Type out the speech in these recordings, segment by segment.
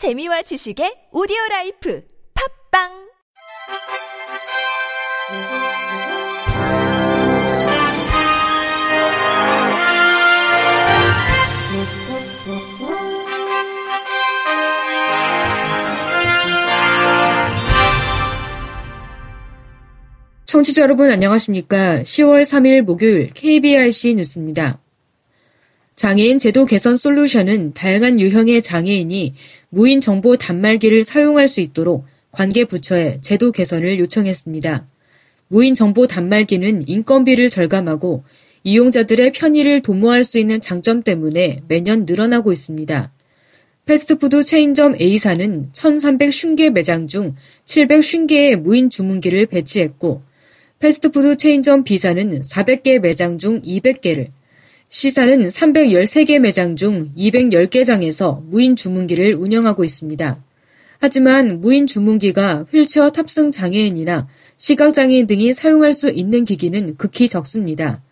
재미와 지식의 오디오 라이프 팝빵 청취자 여러분 안녕하십니까? 10월 3일 목요일 KBRC 뉴스입니다. 장애인 제도 개선 솔루션은 다양한 유형의 장애인이 무인 정보 단말기를 사용할 수 있도록 관계 부처에 제도 개선을 요청했습니다. 무인 정보 단말기는 인건비를 절감하고 이용자들의 편의를 도모할 수 있는 장점 때문에 매년 늘어나고 있습니다. 패스트푸드 체인점 A사는 1350개 매장 중 750개의 무인 주문기를 배치했고 패스트푸드 체인점 B사는 400개 매장 중 200개를, C사는 313개 매장 중 210개 장에서 무인 주문기를 운영하고 있습니다. 하지만 무인 주문기가 휠체어 탑승 장애인이나 시각장애인 등이 사용할 수 있는 기기는 극히 적습니다.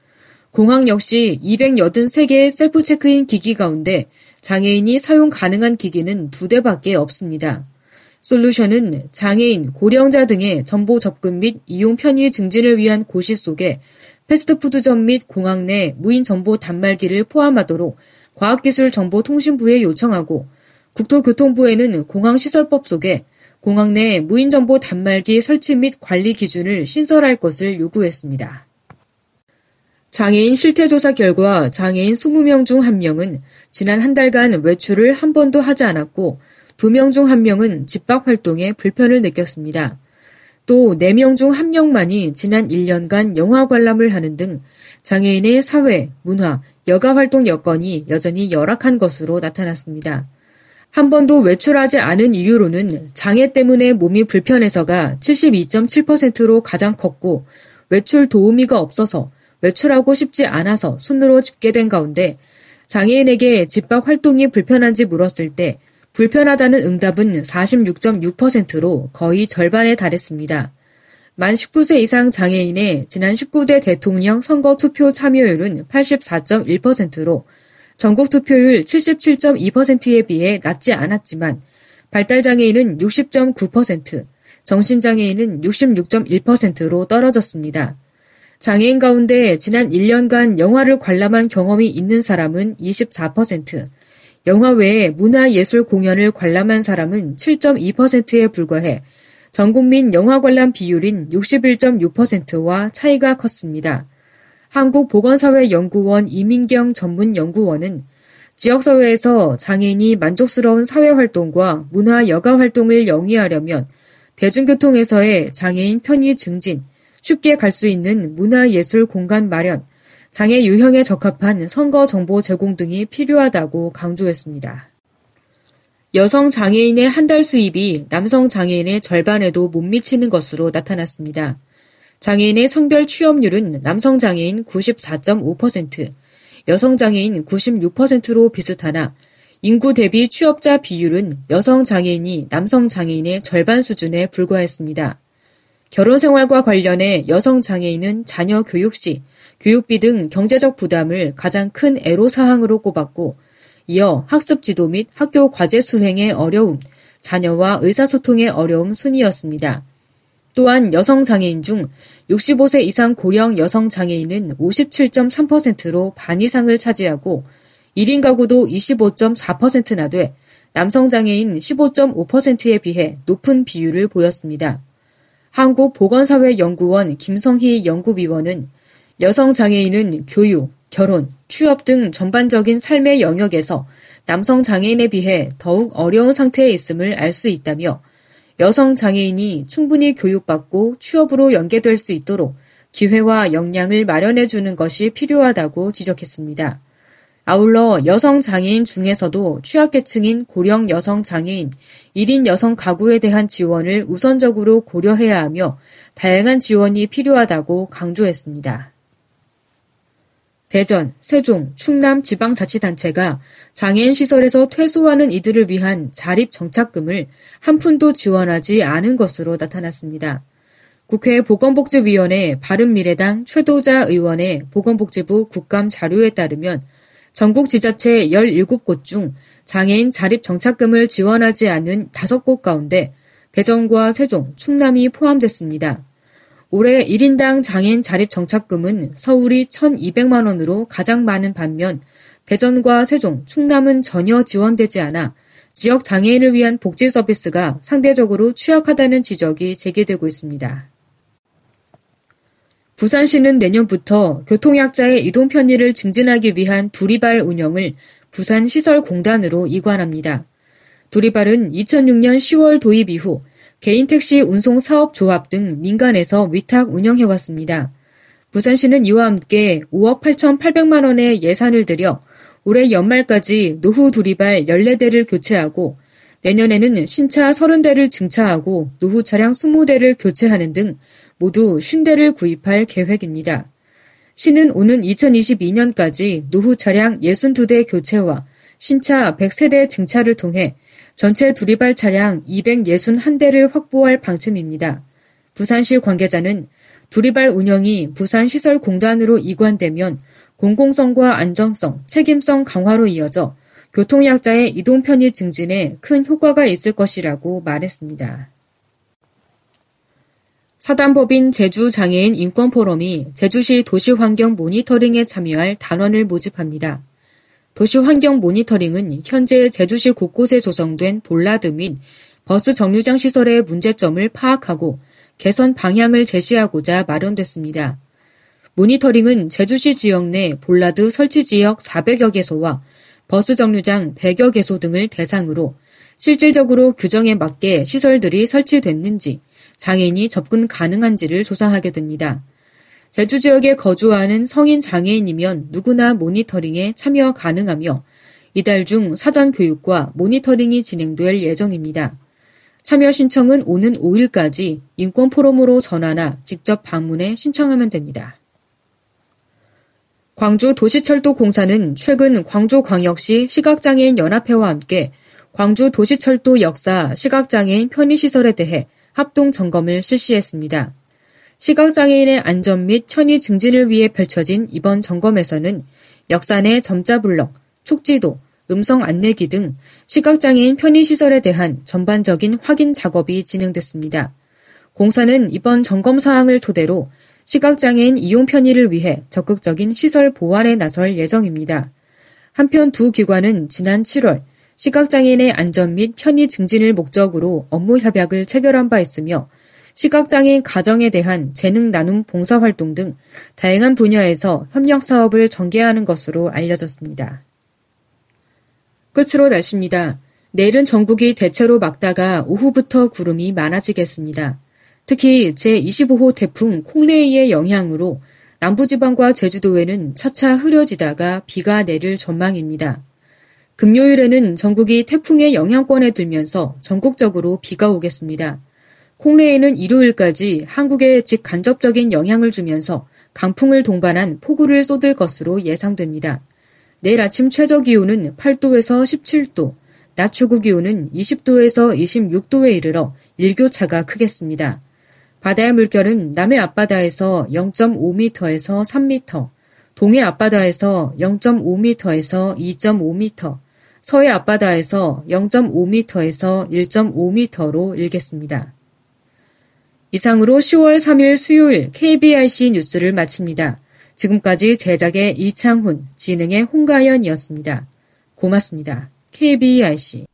공항 역시 283개의 셀프 체크인 기기 가운데 장애인이 사용 가능한 기기는 두 대밖에 없습니다. 솔루션은 장애인, 고령자 등의 정보 접근 및 이용 편의 증진을 위한 고시 속에 패스트푸드점 및 공항 내 무인 정보 단말기를 포함하도록 과학기술정보통신부에 요청하고 국토교통부에는 공항시설법 속에 공항 내 무인 정보 단말기 설치 및 관리 기준을 신설할 것을 요구했습니다. 장애인 실태조사 결과 장애인 20명 중 1명은 지난 한 달간 외출을 한 번도 하지 않았고 2명 중 1명은 집밥 활동에 불편을 느꼈습니다. 또 4명 중 1명만이 지난 1년간 영화 관람을 하는 등 장애인의 사회, 문화, 여가 활동 여건이 여전히 열악한 것으로 나타났습니다. 한 번도 외출하지 않은 이유로는 장애 때문에 몸이 불편해서가 72.7%로 가장 컸고 외출 도우미가 없어서 외출하고 싶지 않아서 순으로 집계된 가운데 장애인에게 집밥 활동이 불편한지 물었을 때 불편하다는 응답은 46.6%로 거의 절반에 달했습니다. 만 19세 이상 장애인의 지난 19대 대통령 선거 투표 참여율은 84.1%로 전국 투표율 77.2%에 비해 낮지 않았지만 발달장애인은 60.9%, 정신장애인은 66.1%로 떨어졌습니다. 장애인 가운데 지난 1년간 영화를 관람한 경험이 있는 사람은 24%, 영화 외에 문화 예술 공연을 관람한 사람은 7.2%에 불과해 전 국민 영화 관람 비율인 61.6%와 차이가 컸습니다. 한국보건사회연구원 이민경 전문연구원은 지역사회에서 장애인이 만족스러운 사회활동과 문화 여가 활동을 영위하려면 대중교통에서의 장애인 편의 증진, 쉽게 갈 수 있는 문화예술 공간 마련, 장애 유형에 적합한 선거 정보 제공 등이 필요하다고 강조했습니다. 여성 장애인의 한 달 수입이 남성 장애인의 절반에도 못 미치는 것으로 나타났습니다. 장애인의 성별 취업률은 남성 장애인 94.5%, 여성 장애인 96%로 비슷하나 인구 대비 취업자 비율은 여성 장애인이 남성 장애인의 절반 수준에 불과했습니다. 결혼 생활과 관련해 여성 장애인은 자녀 교육 시 교육비 등 경제적 부담을 가장 큰 애로사항으로 꼽았고 이어 학습 지도 및 학교 과제 수행의 어려움, 자녀와 의사소통의 어려움 순이었습니다. 또한 여성 장애인 중 65세 이상 고령 여성 장애인은 57.3%로 반 이상을 차지하고 1인 가구도 25.4%나 돼 남성 장애인 15.5%에 비해 높은 비율을 보였습니다. 한국보건사회연구원 김성희 연구위원은 여성 장애인은 교육, 결혼, 취업 등 전반적인 삶의 영역에서 남성 장애인에 비해 더욱 어려운 상태에 있음을 알 수 있다며 여성 장애인이 충분히 교육받고 취업으로 연계될 수 있도록 기회와 역량을 마련해 주는 것이 필요하다고 지적했습니다. 아울러 여성 장애인 중에서도 취약계층인 고령 여성 장애인, 1인 여성 가구에 대한 지원을 우선적으로 고려해야 하며 다양한 지원이 필요하다고 강조했습니다. 대전, 세종, 충남 지방자치단체가 장애인 시설에서 퇴소하는 이들을 위한 자립 정착금을 한 푼도 지원하지 않은 것으로 나타났습니다. 국회 보건복지위원회 바른미래당 최도자 의원의 보건복지부 국감 자료에 따르면 전국 지자체 17곳 중 장애인 자립 정착금을 지원하지 않은 다섯 곳 가운데 대전과 세종, 충남이 포함됐습니다. 올해 1인당 장애인 자립 정착금은 서울이 1,200만 원으로 가장 많은 반면 대전과 세종, 충남은 전혀 지원되지 않아 지역 장애인을 위한 복지 서비스가 상대적으로 취약하다는 지적이 제기되고 있습니다. 부산시는 내년부터 교통약자의 이동 편의를 증진하기 위한 두리발 운영을 부산시설공단으로 이관합니다. 두리발은 2006년 10월 도입 이후 개인 택시 운송 사업 조합 등 민간에서 위탁 운영해왔습니다. 부산시는 이와 함께 5억 8,800만 원의 예산을 들여 올해 연말까지 노후 두리발 14대를 교체하고 내년에는 신차 30대를 증차하고 노후 차량 20대를 교체하는 등 모두 50대를 구입할 계획입니다. 시는 오는 2022년까지 노후 차량 62대 교체와 신차 100세대 증차를 통해 전체 두리발 차량 261대를 확보할 방침입니다. 부산시 관계자는 두리발 운영이 부산시설공단으로 이관되면 공공성과 안정성, 책임성 강화로 이어져 교통약자의 이동 편의 증진에 큰 효과가 있을 것이라고 말했습니다. 사단법인 제주장애인 인권포럼이 제주시 도시환경 모니터링에 참여할 단원을 모집합니다. 도시 환경 모니터링은 현재 제주시 곳곳에 조성된 볼라드 및 버스 정류장 시설의 문제점을 파악하고 개선 방향을 제시하고자 마련됐습니다. 모니터링은 제주시 지역 내 볼라드 설치 지역 400여 개소와 버스 정류장 100여 개소 등을 대상으로 실질적으로 규정에 맞게 시설들이 설치됐는지 장애인이 접근 가능한지를 조사하게 됩니다. 제주 지역에 거주하는 성인 장애인이면 누구나 모니터링에 참여 가능하며 이달 중 사전 교육과 모니터링이 진행될 예정입니다. 참여 신청은 오는 5일까지 인권 포럼으로 전화나 직접 방문해 신청하면 됩니다. 광주 도시철도 공사는 최근 광주광역시 시각장애인 연합회와 함께 광주 도시철도 역사 시각장애인 편의시설에 대해 합동 점검을 실시했습니다. 시각장애인의 안전 및 편의 증진을 위해 펼쳐진 이번 점검에서는 역사 내 점자블럭, 축지도, 음성 안내기 등 시각장애인 편의시설에 대한 전반적인 확인 작업이 진행됐습니다. 공사는 이번 점검 사항을 토대로 시각장애인 이용 편의를 위해 적극적인 시설 보완에 나설 예정입니다. 한편 두 기관은 지난 7월 시각장애인의 안전 및 편의 증진을 목적으로 업무 협약을 체결한 바 있으며 시각장애인 가정에 대한 재능 나눔 봉사활동 등 다양한 분야에서 협력 사업을 전개하는 것으로 알려졌습니다. 끝으로 날씨입니다. 내일은 전국이 대체로 맑다가 오후부터 구름이 많아지겠습니다. 특히 제25호 태풍 콩레이의 영향으로 남부지방과 제주도에는 차차 흐려지다가 비가 내릴 전망입니다. 금요일에는 전국이 태풍의 영향권에 들면서 전국적으로 비가 오겠습니다. 콩레이는 일요일까지 한국에 직간접적인 영향을 주면서 강풍을 동반한 폭우를 쏟을 것으로 예상됩니다. 내일 아침 최저 기온은 8도에서 17도, 낮 최고 기온은 20도에서 26도에 이르러 일교차가 크겠습니다. 바다의 물결은 남해 앞바다에서 0.5m에서 3m, 동해 앞바다에서 0.5m에서 2.5m, 서해 앞바다에서 0.5m에서 1.5m로 일겠습니다. 이상으로 10월 3일 수요일 KBRC 뉴스를 마칩니다. 지금까지 제작의 이창훈, 진행의 홍가연이었습니다. 고맙습니다. KBRC